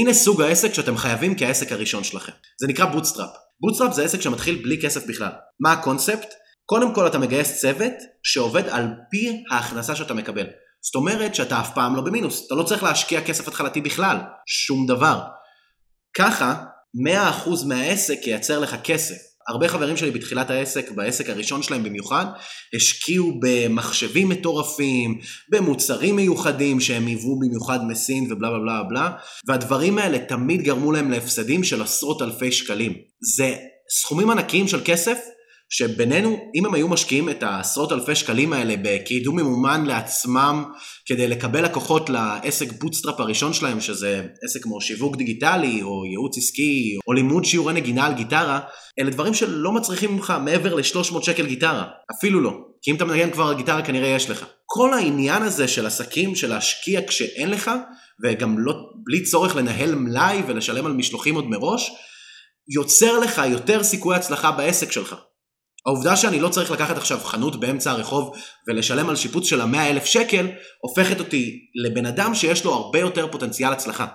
הנה סוג העסק שאתם חייבים כעסק הראשון שלכם. זה נקרא bootstrap. bootstrap זה עסק שמתחיל בלי כסף בכלל. מה הקונספט? קודם כל אתה מגייס צוות שעובד על פי ההכנסה שאתה מקבל. זאת אומרת שאתה אף פעם לא במינוס, אתה לא צריך להשקיע כסף התחלתי בכלל, שום דבר. ככה 100% מהעסק ייצר לך כסף. הרבה חברים שלי בתחילת העסק, בעסק הראשון שלהם במיוחד, השקיעו במחשבים מטורפים, במוצרים מיוחדים שהם הביאו במיוחד מסין ובלה בלה בלה בלה, והדברים האלה תמיד גרמו להם להפסדים של עשרות אלפי שקלים. זה סכומים ענקיים של כסף שבינינו, אם הם היו משקיעים את העשרות אלפי שקלים האלה בקידום ממומן לעצמם כדי לקבל לקוחות לעסק bootstrap הראשון שלהם, שזה עסק כמו שיווק דיגיטלי, או ייעוץ עסקי, או לימוד שיעורי נגינה על גיטרה, אלה דברים שלא מצריכים ממך מעבר ל-300 שקל גיטרה, אפילו לא. כי אם אתה מנגן כבר על גיטרה כנראה יש לך. כל העניין הזה של עסקים, של להשקיע כשאין לך, וגם לא, בלי צורך לנהל מלאי ולשלם על משלוחים עוד מראש, יוצר לך יותר סיכוי הצלחה בעסק שלך. העובדה שאני לא צריך לקחת עכשיו חנות באמצע הרחוב ולשלם על שיפוץ של המאה אלף שקל, הופכת אותי לבן אדם שיש לו הרבה יותר פוטנציאל הצלחה.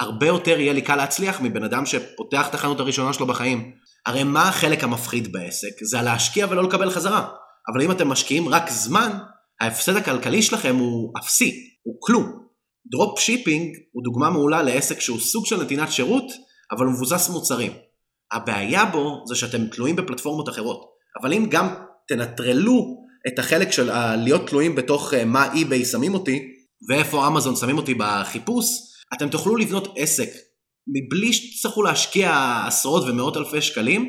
הרבה יותר יהיה לי קל להצליח מבן אדם שפותח את החנות הראשונה שלו בחיים. הרי מה החלק המפחיד בעסק? זה להשקיע ולא לקבל חזרה. אבל אם אתם משקיעים רק זמן, ההפסד הכלכלי שלכם הוא אפסי, הוא כלום. drop shipping הוא דוגמה מעולה לעסק שהוא סוג של נתינת שירות, אבל הוא מבוסס מוצרים. הבעיה בו זה שאתם תלויים בפלטפורמות אחרות. אבל אם גם תנטרלו את החלק של להיות תלויים בתוך אה, מה eBay שמים אותי, ואיפה אמזון שמים אותי בחיפוש, אתם תוכלו לבנות עסק מבלי שתצטרכו להשקיע עשרות ומאות אלפי שקלים,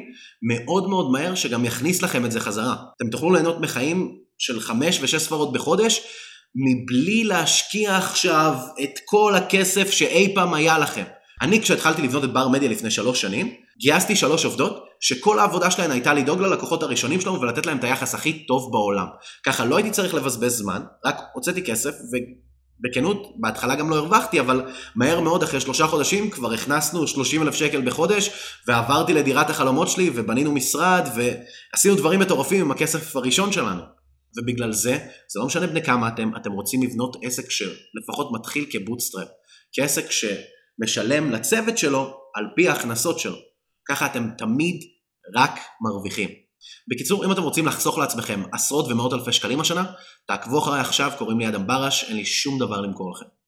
מאוד מאוד מהר שגם יכניס לכם את זה חזרה. אתם תוכלו ליהנות מחיים של חמש ושש ספרות בחודש, מבלי להשקיע עכשיו את כל הכסף שאי פעם היה לכם. אני כשהתחלתי לבנות את בר מדיה לפני שלוש שנים, גייסתי שלוש עובדות, שכל העבודה שלהן הייתה לדאוג ללקוחות הראשונים שלנו ולתת להם את היחס הכי טוב בעולם. ככה לא הייתי צריך לבזבז זמן, רק הוצאתי כסף ובכנות, בהתחלה גם לא הרווחתי, אבל מהר מאוד אחרי שלושה חודשים כבר הכנסנו 30 אלף שקל בחודש, ועברתי לדירת החלומות שלי ובנינו משרד ועשינו דברים מטורפים עם הכסף הראשון שלנו. ובגלל זה, זה לא משנה בני כמה אתם, אתם רוצים לבנות עסק שלפחות מתחיל כבוטסטראפ, כעסק שמשלם לצוות שלו על פי ההכנסות שלו. ככה אתם תמיד רק מרוויחים. בקיצור, אם אתם רוצים לחסוך לעצמכם עשרות ומאות אלפי שקלים השנה, תעקבו אחריי עכשיו, קוראים לי אדם ברש, אין לי שום דבר למכור לכם.